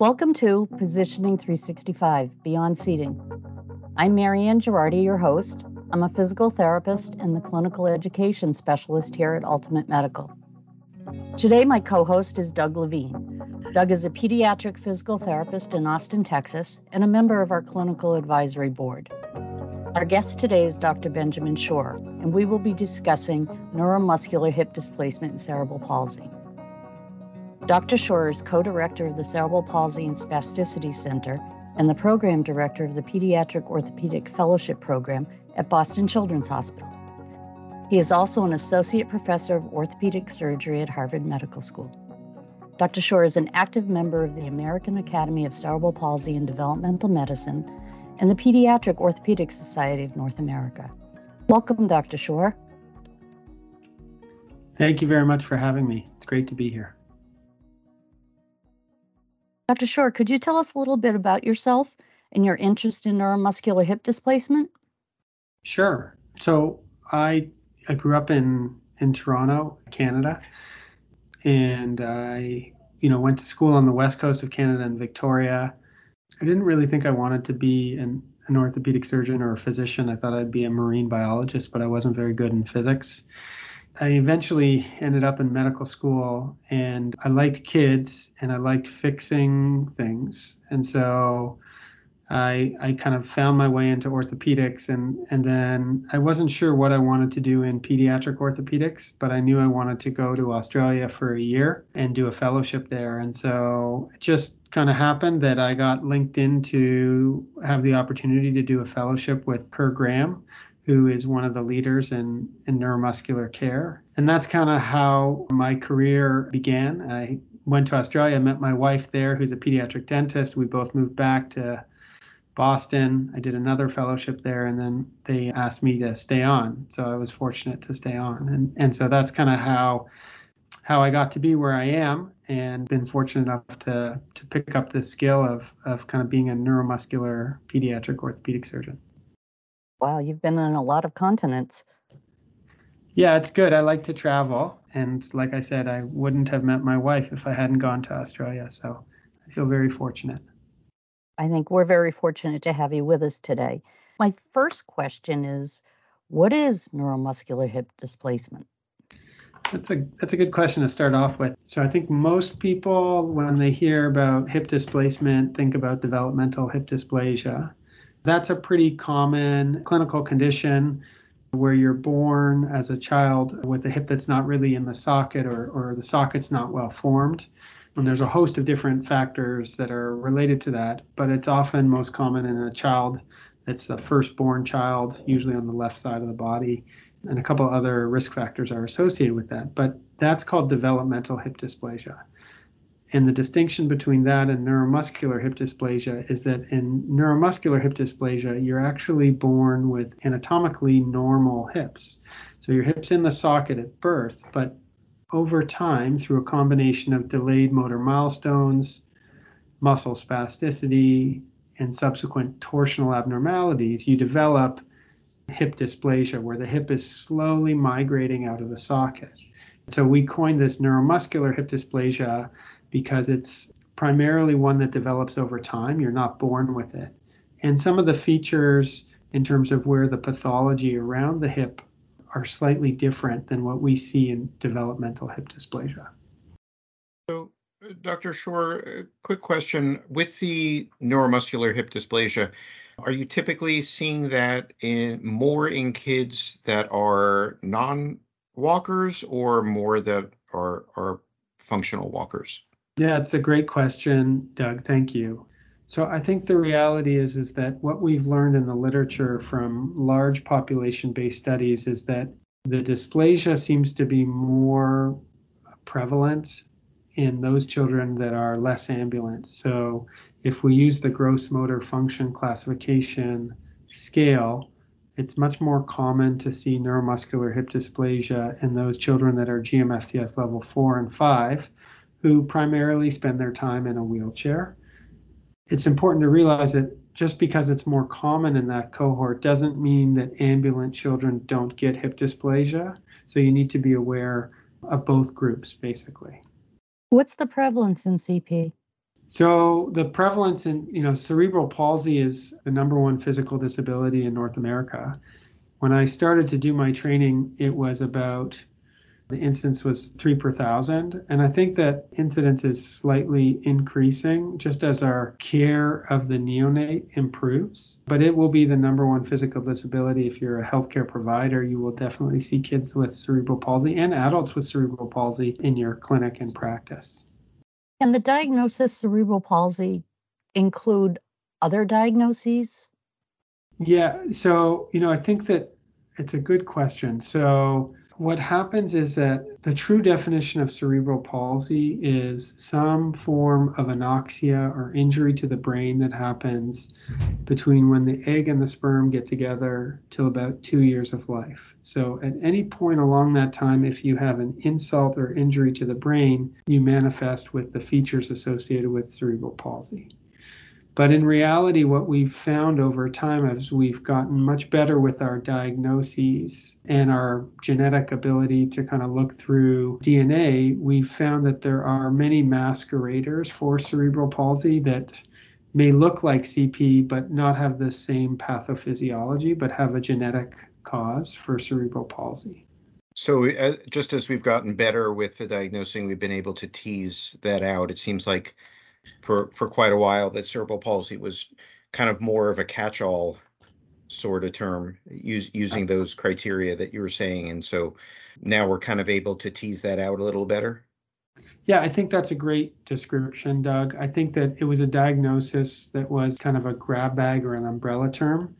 Welcome to Positioning 365 Beyond Seating. I'm Marianne Girardi, your host. I'm a physical therapist and the clinical education specialist here at Altimate Medical. Today, my co host is Doug Levine. Doug is a pediatric physical therapist in Austin, Texas, and a member of our clinical advisory board. Our guest today is Dr. Benjamin Shore, and we will be discussing neuromuscular hip displacement and cerebral palsy. Dr. Shore is co director of the Cerebral Palsy and Spasticity Center and the program director of the Pediatric Orthopedic Fellowship Program at Boston Children's Hospital. He is also an associate professor of orthopedic surgery at Harvard Medical School. Dr. Shore is an active member of the American Academy of Cerebral Palsy and Developmental Medicine and the Pediatric Orthopedic Society of North America. Welcome, Dr. Shore. Thank you very much for having me. It's great to be here. Dr. Shore, could you tell us a little bit about yourself and your interest in neuromuscular hip displacement? Sure. So I I grew up in in Toronto, Canada, and I you know went to school on the west coast of Canada in Victoria. I didn't really think I wanted to be an, an orthopedic surgeon or a physician. I thought I'd be a marine biologist, but I wasn't very good in physics. I eventually ended up in medical school and I liked kids and I liked fixing things. And so I, I kind of found my way into orthopedics and, and then I wasn't sure what I wanted to do in pediatric orthopedics, but I knew I wanted to go to Australia for a year and do a fellowship there. And so it just kind of happened that I got linked in to have the opportunity to do a fellowship with Kerr Graham, who is one of the leaders in, in neuromuscular care. And that's kind of how my career began. I went to Australia, met my wife there, who's a pediatric dentist. We both moved back to Boston. I did another fellowship there, and then they asked me to stay on. So I was fortunate to stay on. And, and so that's kind of how how I got to be where I am and been fortunate enough to to pick up this skill of of kind of being a neuromuscular pediatric orthopedic surgeon. Wow, you've been on a lot of continents. Yeah, it's good. I like to travel. And like I said, I wouldn't have met my wife if I hadn't gone to Australia. So I feel very fortunate. I think we're very fortunate to have you with us today. My first question is what is neuromuscular hip displacement? That's a that's a good question to start off with. So I think most people when they hear about hip displacement think about developmental hip dysplasia. That's a pretty common clinical condition where you're born as a child with a hip that's not really in the socket or, or the socket's not well formed. And there's a host of different factors that are related to that, but it's often most common in a child that's a firstborn child, usually on the left side of the body, and a couple other risk factors are associated with that. But that's called developmental hip dysplasia. And the distinction between that and neuromuscular hip dysplasia is that in neuromuscular hip dysplasia, you're actually born with anatomically normal hips. So your hip's in the socket at birth, but over time, through a combination of delayed motor milestones, muscle spasticity, and subsequent torsional abnormalities, you develop hip dysplasia, where the hip is slowly migrating out of the socket. So we coined this neuromuscular hip dysplasia because it's primarily one that develops over time. You're not born with it. And some of the features in terms of where the pathology around the hip are slightly different than what we see in developmental hip dysplasia. So, Dr. Shore, quick question. With the neuromuscular hip dysplasia, are you typically seeing that in more in kids that are non-walkers or more that are are functional walkers? Yeah, it's a great question, Doug. Thank you. So I think the reality is is that what we've learned in the literature from large population-based studies is that the dysplasia seems to be more prevalent in those children that are less ambulant. So if we use the gross motor function classification scale, it's much more common to see neuromuscular hip dysplasia in those children that are GMFCS level 4 and 5 who primarily spend their time in a wheelchair. It's important to realize that just because it's more common in that cohort doesn't mean that ambulant children don't get hip dysplasia. So you need to be aware of both groups, basically. What's the prevalence in CP? So the prevalence in, you know, cerebral palsy is the number one physical disability in North America. When I started to do my training, it was about the incidence was three per thousand. And I think that incidence is slightly increasing just as our care of the neonate improves. But it will be the number one physical disability. If you're a healthcare provider, you will definitely see kids with cerebral palsy and adults with cerebral palsy in your clinic and practice. Can the diagnosis cerebral palsy include other diagnoses? Yeah, so, you know, I think that it's a good question. So, what happens is that the true definition of cerebral palsy is some form of anoxia or injury to the brain that happens between when the egg and the sperm get together till about two years of life. So, at any point along that time, if you have an insult or injury to the brain, you manifest with the features associated with cerebral palsy. But in reality, what we've found over time is we've gotten much better with our diagnoses and our genetic ability to kind of look through DNA. We've found that there are many masqueraders for cerebral palsy that may look like CP but not have the same pathophysiology but have a genetic cause for cerebral palsy. So, uh, just as we've gotten better with the diagnosing, we've been able to tease that out. It seems like for for quite a while that cerebral palsy was kind of more of a catch-all sort of term use, using those criteria that you were saying. And so now we're kind of able to tease that out a little better. Yeah i think that's a great description doug. I think that it was a diagnosis that was kind of a grab bag or an umbrella term.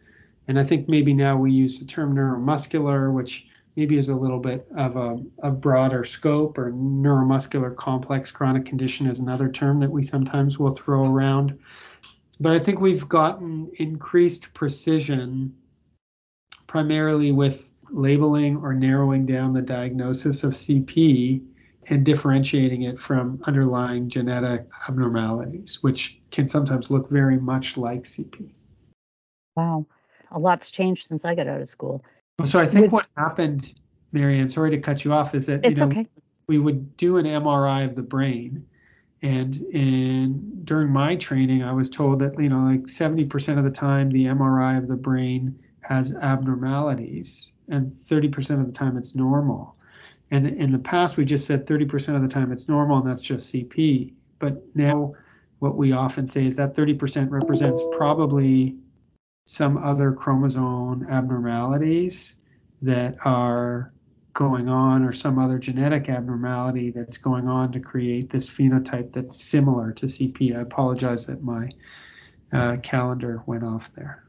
And i think maybe now we use the term neuromuscular which maybe is a little bit of a, a, broader scope, or neuromuscular complex chronic condition is another term that we sometimes will throw around. But I think we've gotten increased precision primarily with labeling or narrowing down the diagnosis of CP and differentiating it from underlying genetic abnormalities, which can sometimes look very much like CP. Wow. A lot's changed since I got out of school. So I think With, what happened, Marianne, sorry to cut you off, is that you know, okay. we would do an MRI of the brain. And in during my training, I was told that you know like 70% of the time the MRI of the brain has abnormalities, and 30% of the time it's normal. And in the past, we just said 30% of the time it's normal, and that's just CP. But now, what we often say is that 30% represents probably some other chromosome abnormalities that are going on or some other genetic abnormality that's going on to create this phenotype that's similar to CP. I apologize that my uh, calendar went off there.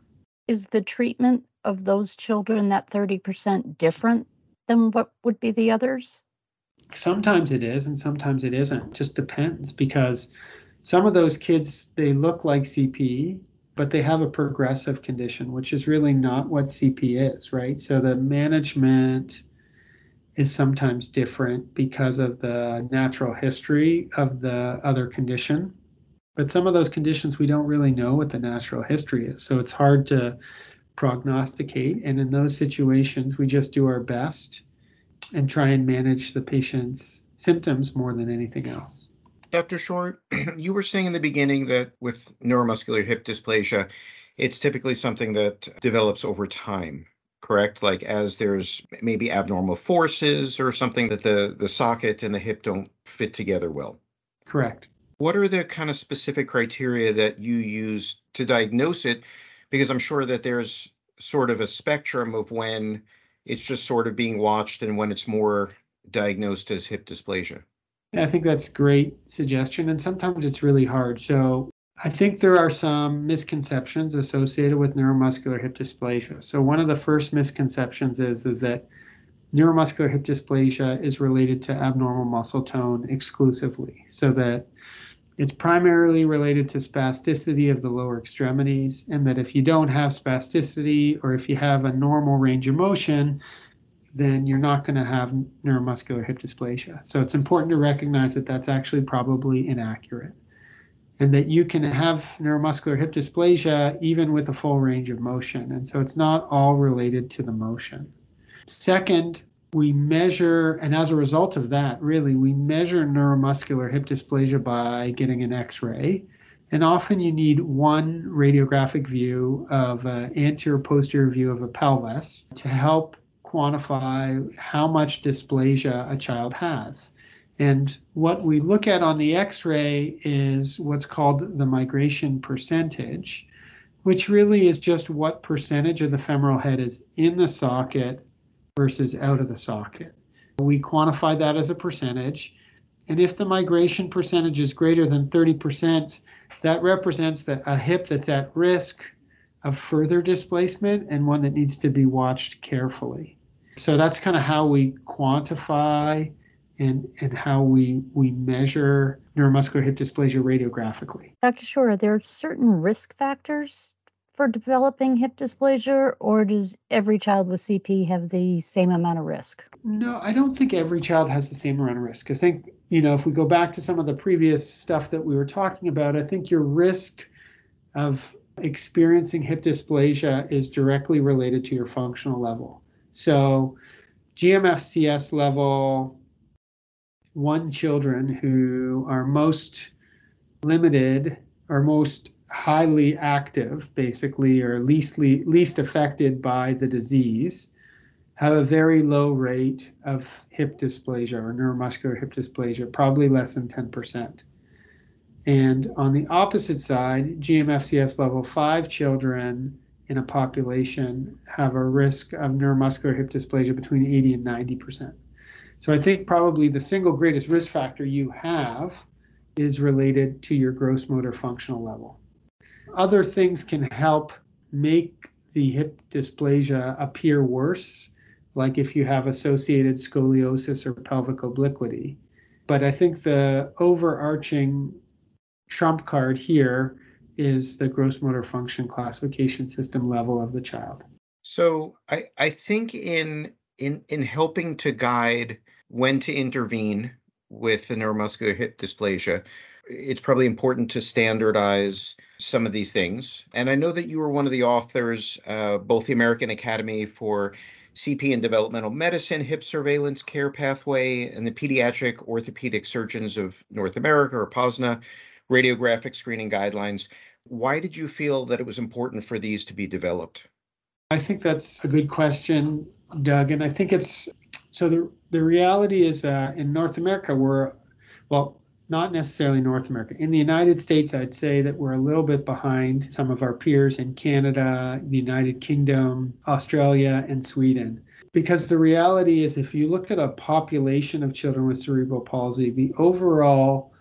Is the treatment of those children, that 30%, different than what would be the others? Sometimes it is, and sometimes it isn't. It just depends because some of those kids, they look like CP, but they have a progressive condition, which is really not what CP is, right? So the management is sometimes different because of the natural history of the other condition. But some of those conditions, we don't really know what the natural history is. So it's hard to prognosticate. And in those situations, we just do our best and try and manage the patient's symptoms more than anything else. Dr. Shore, you were saying in the beginning that with neuromuscular hip dysplasia, it's typically something that develops over time, correct? Like as there's maybe abnormal forces or something that the, the socket and the hip don't fit together well. Correct. What are the kind of specific criteria that you use to diagnose it? Because I'm sure that there's sort of a spectrum of when it's just sort of being watched and when it's more diagnosed as hip dysplasia. I think that's great suggestion, and sometimes it's really hard. So I think there are some misconceptions associated with neuromuscular hip dysplasia. So one of the first misconceptions is is that neuromuscular hip dysplasia is related to abnormal muscle tone exclusively, so that it's primarily related to spasticity of the lower extremities, and that if you don't have spasticity or if you have a normal range of motion, then you're not going to have neuromuscular hip dysplasia. So it's important to recognize that that's actually probably inaccurate and that you can have neuromuscular hip dysplasia even with a full range of motion. And so it's not all related to the motion. Second, we measure, and as a result of that, really, we measure neuromuscular hip dysplasia by getting an x ray. And often you need one radiographic view of an anterior posterior view of a pelvis to help quantify how much dysplasia a child has. And what we look at on the x ray is what's called the migration percentage, which really is just what percentage of the femoral head is in the socket versus out of the socket. We quantify that as a percentage. And if the migration percentage is greater than 30%, that represents that a hip that's at risk of further displacement and one that needs to be watched carefully. So that's kind of how we quantify and, and how we, we measure neuromuscular hip dysplasia radiographically. Dr. Shore, are there certain risk factors for developing hip dysplasia, or does every child with CP have the same amount of risk? No, I don't think every child has the same amount of risk. I think, you know, if we go back to some of the previous stuff that we were talking about, I think your risk of experiencing hip dysplasia is directly related to your functional level. So, GMFCS level one children who are most limited or most highly active, basically, or least least affected by the disease, have a very low rate of hip dysplasia or neuromuscular hip dysplasia, probably less than 10%. And on the opposite side, GMFCS level 5 children in a population have a risk of neuromuscular hip dysplasia between 80 and 90%. So I think probably the single greatest risk factor you have is related to your gross motor functional level. Other things can help make the hip dysplasia appear worse, like if you have associated scoliosis or pelvic obliquity. But I think the overarching trump card here is the gross motor function classification system level of the child. So I, I think in in in helping to guide when to intervene with the neuromuscular hip dysplasia, it's probably important to standardize some of these things. And I know that you were one of the authors, uh, both the American Academy for CP and Developmental Medicine Hip Surveillance Care Pathway and the Pediatric Orthopedic Surgeons of North America, or POSNA, radiographic screening guidelines. Why did you feel that it was important for these to be developed? I think that's a good question, Doug. And I think it's so the, the reality is uh, in North America, we're, well, not necessarily North America. In the United States, I'd say that we're a little bit behind some of our peers in Canada, the United Kingdom, Australia, and Sweden. Because the reality is, if you look at a population of children with cerebral palsy, the overall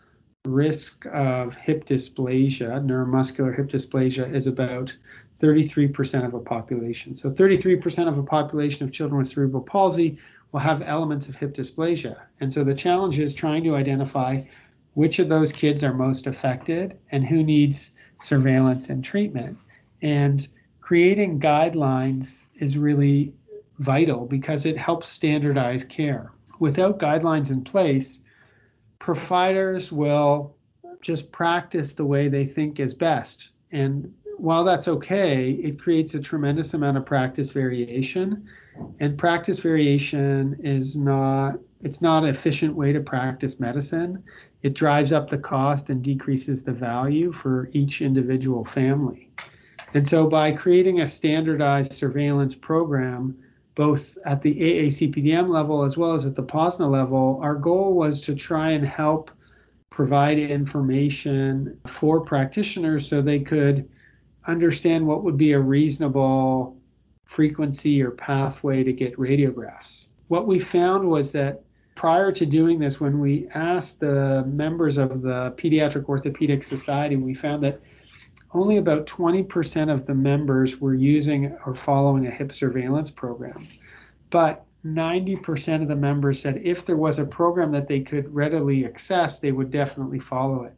risk of hip dysplasia, neuromuscular hip dysplasia, is about 33% of a population. So 33% of a population of children with cerebral palsy will have elements of hip dysplasia. And so the challenge is trying to identify which of those kids are most affected and who needs surveillance and treatment. And creating guidelines is really vital because it helps standardize care. Without guidelines in place, providers will just practice the way they think is best. And while that's okay, it creates a tremendous amount of practice variation. And practice variation is not it's not an efficient way to practice medicine. It drives up the cost and decreases the value for each individual family. And so by creating a standardized surveillance program, both at the AACPDM level as well as at the POSNA level, our goal was to try and help provide information for practitioners so they could understand what would be a reasonable frequency or pathway to get radiographs. What we found was that prior to doing this, when we asked the members of the Pediatric Orthopedic Society, we found that only about 20% of the members were using or following a hip surveillance program. But 90% of the members said if there was a program that they could readily access, they would definitely follow it.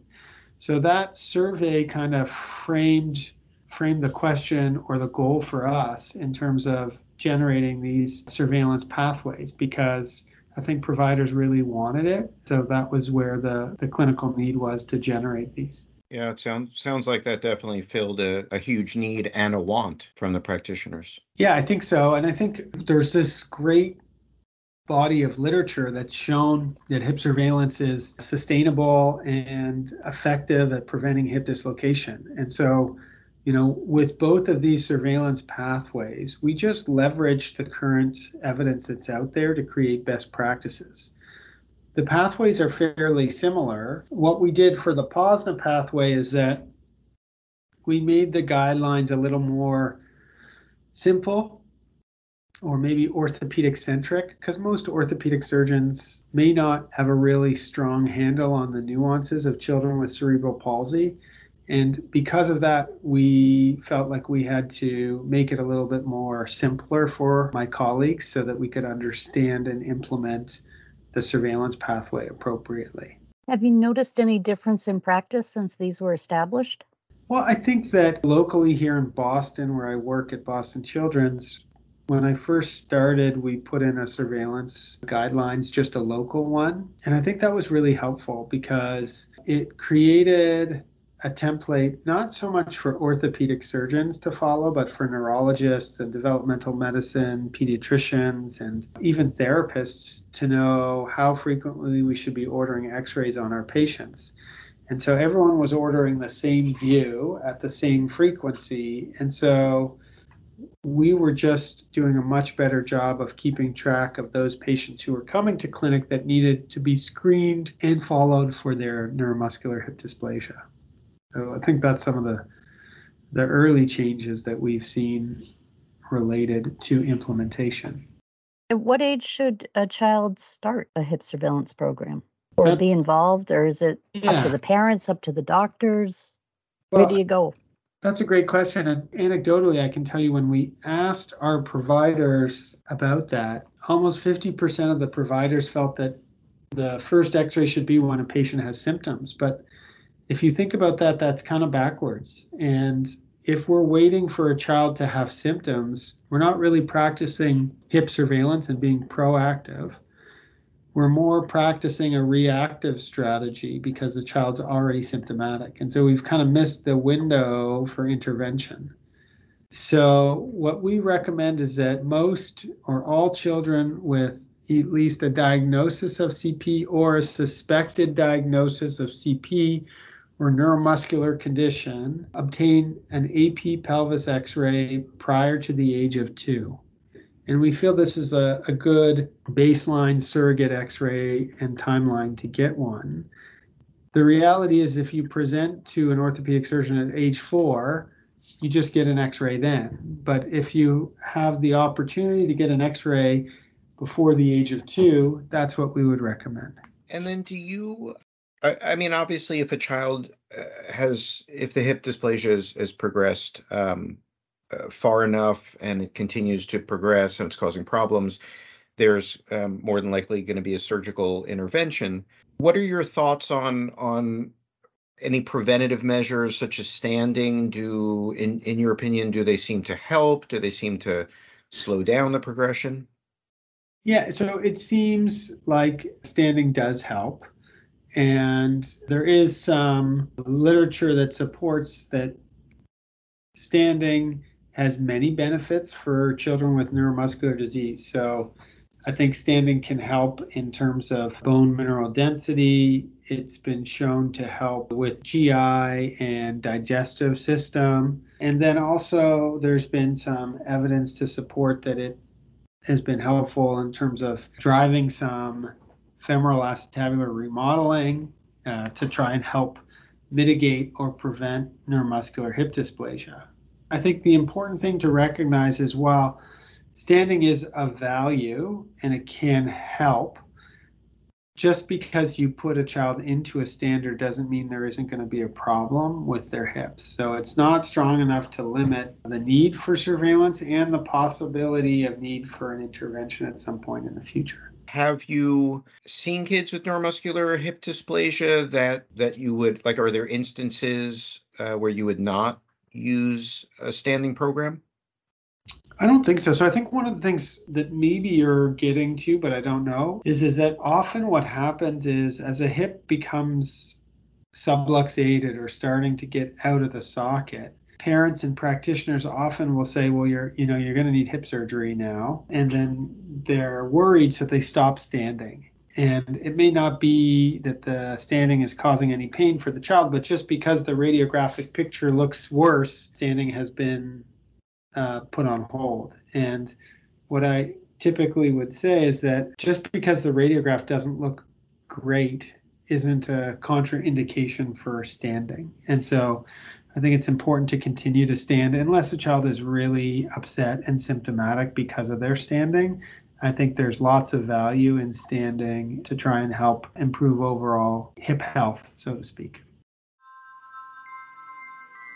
So that survey kind of framed framed the question or the goal for us in terms of generating these surveillance pathways because I think providers really wanted it. So that was where the, the clinical need was to generate these. Yeah, it sounds sounds like that definitely filled a, a huge need and a want from the practitioners. Yeah, I think so. And I think there's this great body of literature that's shown that hip surveillance is sustainable and effective at preventing hip dislocation. And so, you know, with both of these surveillance pathways, we just leverage the current evidence that's out there to create best practices. The pathways are fairly similar. What we did for the POSNA pathway is that we made the guidelines a little more simple or maybe orthopedic centric because most orthopedic surgeons may not have a really strong handle on the nuances of children with cerebral palsy. And because of that, we felt like we had to make it a little bit more simpler for my colleagues so that we could understand and implement the surveillance pathway appropriately. Have you noticed any difference in practice since these were established? Well, I think that locally here in Boston, where I work at Boston Children's, when I first started, we put in a surveillance guidelines, just a local one. And I think that was really helpful because it created a template not so much for orthopedic surgeons to follow, but for neurologists and developmental medicine, pediatricians, and even therapists to know how frequently we should be ordering x rays on our patients. And so everyone was ordering the same view at the same frequency. And so we were just doing a much better job of keeping track of those patients who were coming to clinic that needed to be screened and followed for their neuromuscular hip dysplasia. So I think that's some of the the early changes that we've seen related to implementation. At what age should a child start a hip surveillance program? Or be involved, or is it yeah. up to the parents, up to the doctors? Well, Where do you go? That's a great question. And anecdotally, I can tell you when we asked our providers about that, almost 50% of the providers felt that the first x ray should be when a patient has symptoms. But if you think about that, that's kind of backwards. And if we're waiting for a child to have symptoms, we're not really practicing hip surveillance and being proactive we're more practicing a reactive strategy because the child's already symptomatic. And so we've kind of missed the window for intervention. So, what we recommend is that most or all children with at least a diagnosis of CP or a suspected diagnosis of CP or neuromuscular condition obtain an AP pelvis x ray prior to the age of two. And we feel this is a, a good baseline surrogate x ray and timeline to get one. The reality is, if you present to an orthopedic surgeon at age four, you just get an x ray then. But if you have the opportunity to get an x ray before the age of two, that's what we would recommend. And then do you I, I mean, obviously, if a child uh, has, if the hip dysplasia has, has progressed um, uh, far enough and it continues to progress and it's causing problems, there's um, more than likely going to be a surgical intervention. What are your thoughts on on any preventative measures such as standing? Do in in your opinion do they seem to help? Do they seem to slow down the progression? Yeah, so it seems like standing does help. And there is some literature that supports that standing has many benefits for children with neuromuscular disease. So I think standing can help in terms of bone mineral density. It's been shown to help with GI and digestive system. And then also, there's been some evidence to support that it has been helpful in terms of driving some femoral acetabular remodeling uh, to try and help mitigate or prevent neuromuscular hip dysplasia. I think the important thing to recognize is while standing is of value and it can help, just because you put a child into a stander doesn't mean there isn't going to be a problem with their hips. So it's not strong enough to limit the need for surveillance and the possibility of need for an intervention at some point in the future. Have you seen kids with neuromuscular hip dysplasia that that you would like? Are there instances uh, where you would not use a standing program? I don't think so. So I think one of the things that maybe you're getting to, but I don't know, is is that often what happens is as a hip becomes subluxated or starting to get out of the socket, parents and practitioners often will say, well, you're, you know, you're going to need hip surgery now. And then they're worried, so they stop standing. And it may not be that the standing is causing any pain for the child, but just because the radiographic picture looks worse, standing has been uh, put on hold. And what I typically would say is that just because the radiograph doesn't look great isn't a contraindication for standing. And so I think it's important to continue to stand unless a child is really upset and symptomatic because of their standing. I think there's lots of value in standing to try and help improve overall hip health, so to speak.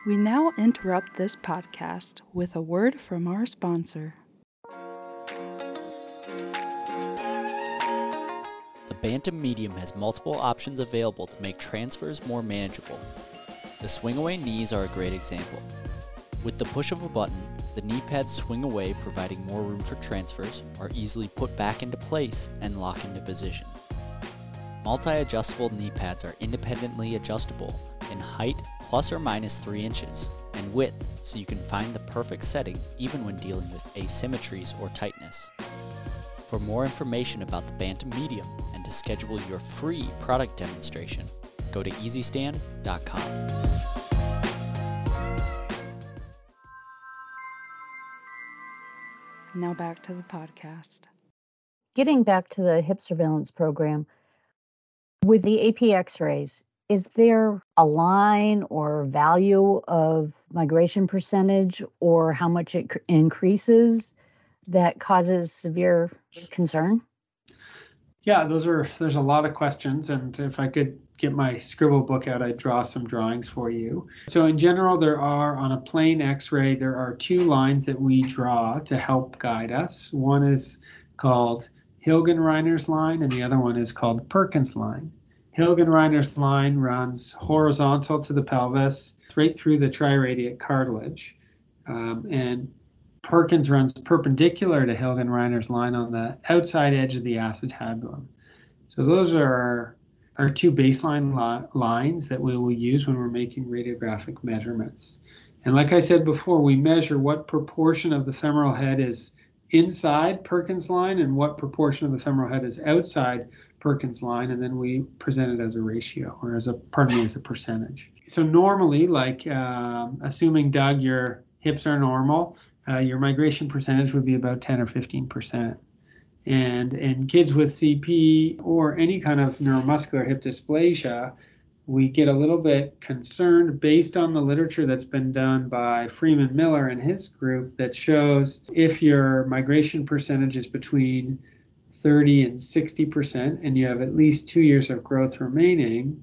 We now interrupt this podcast with a word from our sponsor. The Bantam Medium has multiple options available to make transfers more manageable. The swing away knees are a great example. With the push of a button, the knee pads swing away providing more room for transfers, are easily put back into place, and lock into position. Multi-adjustable knee pads are independently adjustable in height plus or minus 3 inches and width so you can find the perfect setting even when dealing with asymmetries or tightness. For more information about the Bantam Medium and to schedule your free product demonstration, go to easystand.com. Now back to the podcast. Getting back to the hip surveillance program, with the AP x rays, is there a line or value of migration percentage or how much it increases that causes severe concern? Yeah, those are there's a lot of questions, and if I could get my scribble book out, I'd draw some drawings for you. So in general, there are on a plain X-ray, there are two lines that we draw to help guide us. One is called Hilgenreiner's line, and the other one is called Perkins line. Hilgenreiner's line runs horizontal to the pelvis, straight through the triradiate cartilage, um, and Perkins runs perpendicular to Hilgenreiner's line on the outside edge of the acetabulum. So those are our two baseline li- lines that we will use when we're making radiographic measurements. And like I said before, we measure what proportion of the femoral head is inside Perkins line and what proportion of the femoral head is outside Perkins line, and then we present it as a ratio or as a pardon me as a percentage. So normally, like um, assuming Doug, your hips are normal, uh, your migration percentage would be about 10 or 15 percent. And in kids with CP or any kind of neuromuscular hip dysplasia, we get a little bit concerned based on the literature that's been done by Freeman Miller and his group that shows if your migration percentage is between 30 and 60 percent and you have at least two years of growth remaining,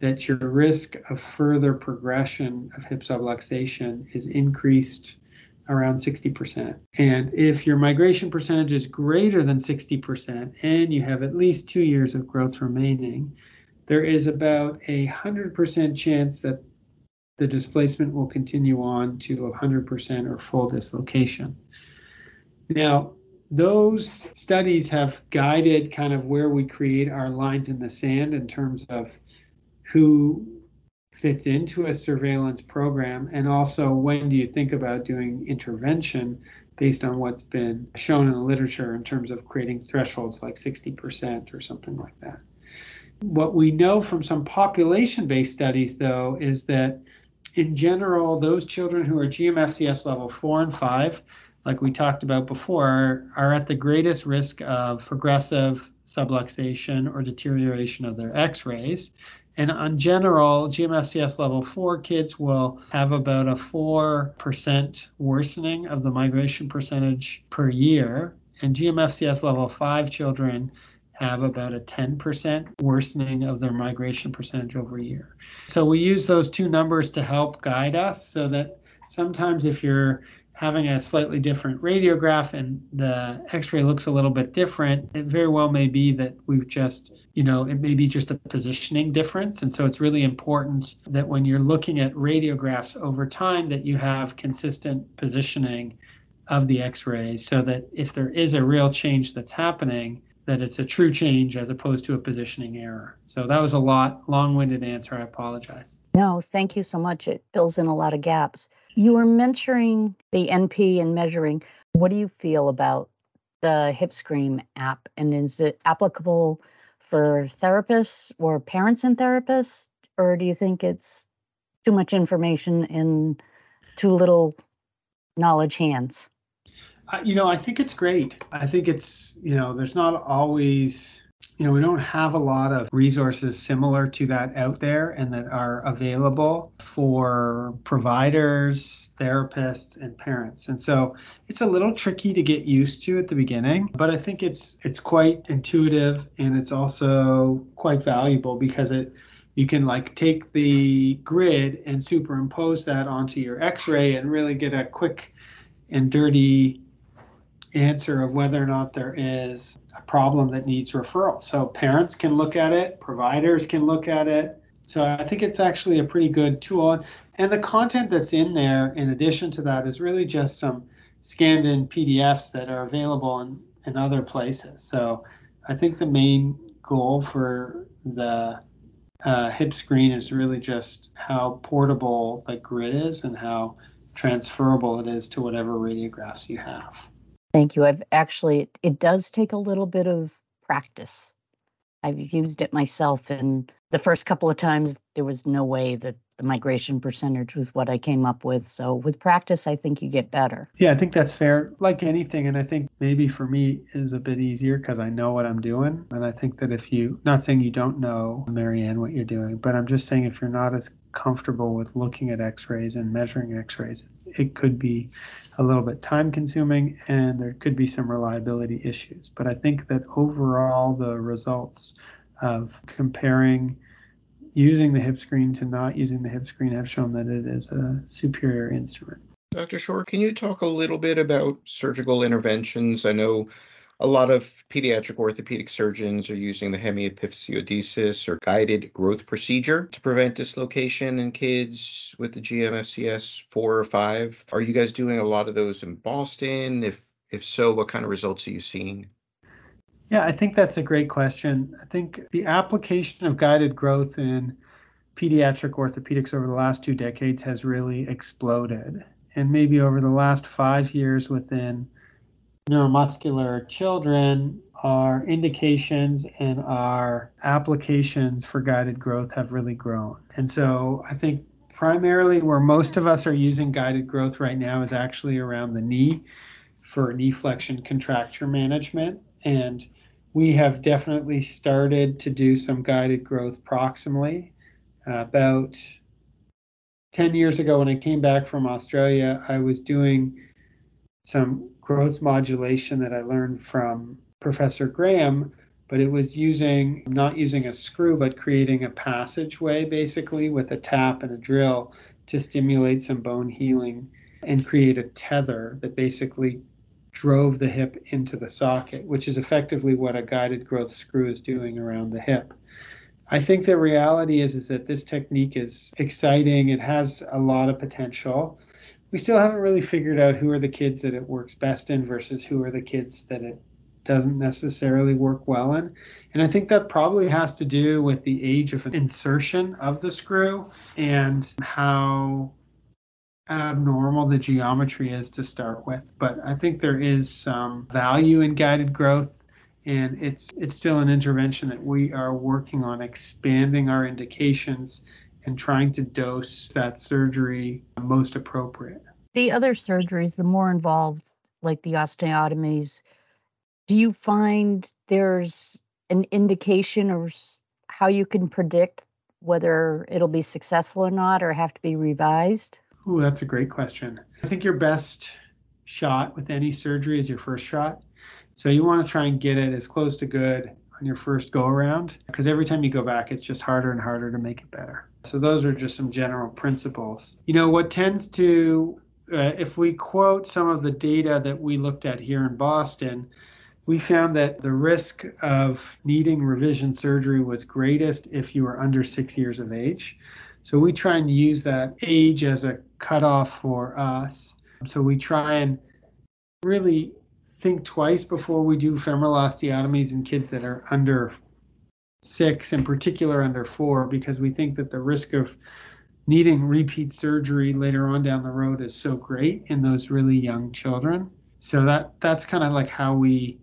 that your risk of further progression of hip subluxation is increased around 60%. And if your migration percentage is greater than 60% and you have at least two years of growth remaining, there is about a 100% chance that the displacement will continue on to 100% or full dislocation. Now, those studies have guided kind of where we create our lines in the sand in terms of who fits into a surveillance program? And also, when do you think about doing intervention based on what's been shown in the literature in terms of creating thresholds like 60% or something like that? What we know from some population based studies, though, is that in general, those children who are GMFCS level four and five, like we talked about before, are at the greatest risk of progressive subluxation or deterioration of their x rays. And on general, GMFCS level 4 kids will have about a 4% worsening of the migration percentage per year. And GMFCS level 5 children have about a 10% worsening of their migration percentage over a year. So we use those two numbers to help guide us so that sometimes if you're having a slightly different radiograph and the x-ray looks a little bit different it very well may be that we've just you know it may be just a positioning difference. And so it's really important that when you're looking at radiographs over time that you have consistent positioning of the x-rays so that if there is a real change that's happening that it's a true change as opposed to a positioning error. So that was a lot long-winded answer. I apologize. No thank you so much. It fills in a lot of gaps You were mentioning the AP and measuring. What do you feel about the HipScreen app, and is it applicable for therapists or parents and therapists, or do you think it's too much information in too little knowledge hands? You know, I think it's great. I think it's, you know, there's not always you know, we don't have a lot of resources similar to that out there and that are available for providers, therapists, and parents. And so it's a little tricky to get used to at the beginning, but I think it's it's quite intuitive and it's also quite valuable because it you can like take the grid and superimpose that onto your x-ray and really get a quick and dirty answer of whether or not there is a problem that needs referral. So parents can look at it, providers can look at it. So I think it's actually a pretty good tool. And the content that's in there, in addition to that, is really just some scanned in PDFs that are available in, in other places. So I think the main goal for the uh, HipScreen is really just how portable the grid is and how transferable it is to whatever radiographs you have. Thank you. I've actually, it does take a little bit of practice. I've used it myself, and the first couple of times there was no way that the migration percentage was what I came up with. So with practice, I think you get better. Yeah, I think that's fair. Like anything, and I think maybe for me is a bit easier because I know what I'm doing. And I think that if you, not saying you don't know, Marianne, what you're doing, but I'm just saying if you're not as comfortable with looking at X-rays and measuring X-rays, it could be a little bit time consuming and there could be some reliability issues. But I think that overall the results of comparing using the hip screen to not using the hip screen have shown that it is a superior instrument. Dr. Shore, can you talk a little bit about surgical interventions? I know a lot of pediatric orthopedic surgeons are using the hemiepiphysiodesis or guided growth procedure to prevent dislocation in kids with the GMFCS 4 or 5. Are you guys doing a lot of those in Boston? If if so, what kind of results are you seeing? Yeah, I think that's a great question. I think the application of guided growth in pediatric orthopedics over the last two decades has really exploded. And maybe over the last five years within neuromuscular children, our indications and our applications for guided growth have really grown. And so I think primarily where most of us are using guided growth right now is actually around the knee for knee flexion contracture management. And we have definitely started to do some guided growth proximally. About 10 years ago, when I came back from Australia, I was doing some growth modulation that I learned from Professor Graham, but it was using not using a screw, but creating a passageway basically with a tap and a drill to stimulate some bone healing and create a tether that basically drove the hip into the socket, which is effectively what a guided growth screw is doing around the hip. I think the reality is is that this technique is exciting. It has a lot of potential. We still haven't really figured out who are the kids that it works best in versus who are the kids that it doesn't necessarily work well in. And I think that probably has to do with the age of insertion of the screw and how abnormal the geometry is to start with. But I think there is some value in guided growth and it's it's still an intervention that we are working on expanding our indications and trying to dose that surgery most appropriate. The other surgeries, the more involved, like the osteotomies, do you find there's an indication or how you can predict whether it'll be successful or not or have to be revised? Oh, that's a great question. I think your best shot with any surgery is your first shot. So you want to try and get it as close to good on your first go around because every time you go back, it's just harder and harder to make it better. So those are just some general principles. You know, what tends to, uh, if we quote some of the data that we looked at here in Boston, we found that the risk of needing revision surgery was greatest if you were under six years of age. So we try and use that age as a cutoff for us. So we try and really think twice before we do femoral osteotomies in kids that are under six, in particular under four, because we think that the risk of needing repeat surgery later on down the road is so great in those really young children. So that that's kind of like how we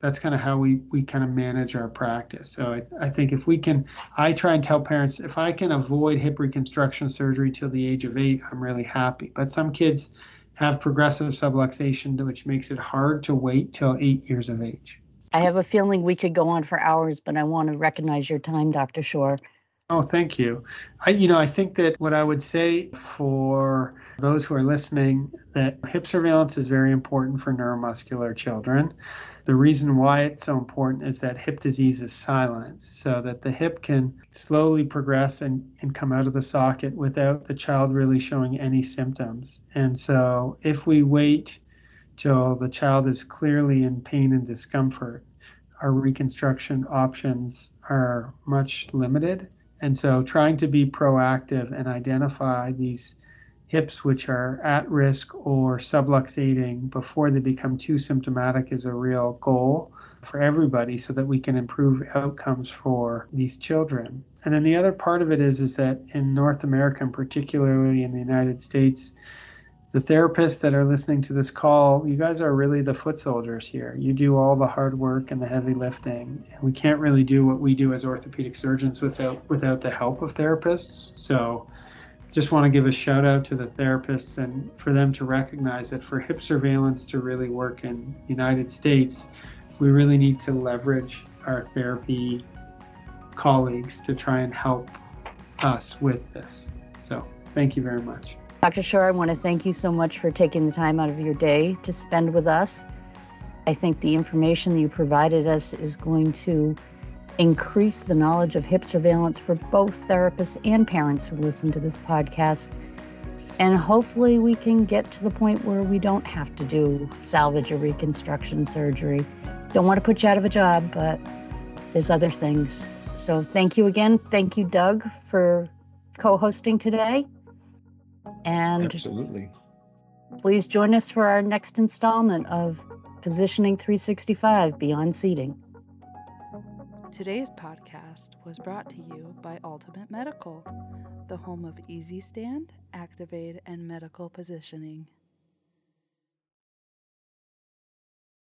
that's kind of how we we kind of manage our practice. So I, I think if we can, I try and tell parents if I can avoid hip reconstruction surgery till the age of eight, I'm really happy. But some kids have progressive subluxation, which makes it hard to wait till eight years of age. I have a feeling we could go on for hours, but I want to recognize your time, Dr. Shore. Oh, thank you. I, you know, I think that what I would say for those who are listening, that hip surveillance is very important for neuromuscular children. The reason why it's so important is that hip disease is silent, so that the hip can slowly progress and, and come out of the socket without the child really showing any symptoms. And so if we wait till the child is clearly in pain and discomfort, our reconstruction options are much limited. And so trying to be proactive and identify these hips which are at risk or subluxating before they become too symptomatic is a real goal for everybody so that we can improve outcomes for these children. And then the other part of it is is that in North America and particularly in the United States, the therapists that are listening to this call, you guys are really the foot soldiers here. You do all the hard work and the heavy lifting. We can't really do what we do as orthopedic surgeons without without the help of therapists. So just want to give a shout out to the therapists and for them to recognize that for hip surveillance to really work in the United States, we really need to leverage our therapy colleagues to try and help us with this. So thank you very much. Dr. Shore, I want to thank you so much for taking the time out of your day to spend with us. I think the information that you provided us is going to increase the knowledge of hip surveillance for both therapists and parents who listen to this podcast. And hopefully, we can get to the point where we don't have to do salvage or reconstruction surgery. Don't want to put you out of a job, but there's other things. So, thank you again. Thank you, Doug, for co hosting today. And absolutely. Please join us for our next installment of Positioning 365 Beyond Seating. Today's podcast was brought to you by Altimate Medical, the home of Easy Stand, Activate, and medical positioning.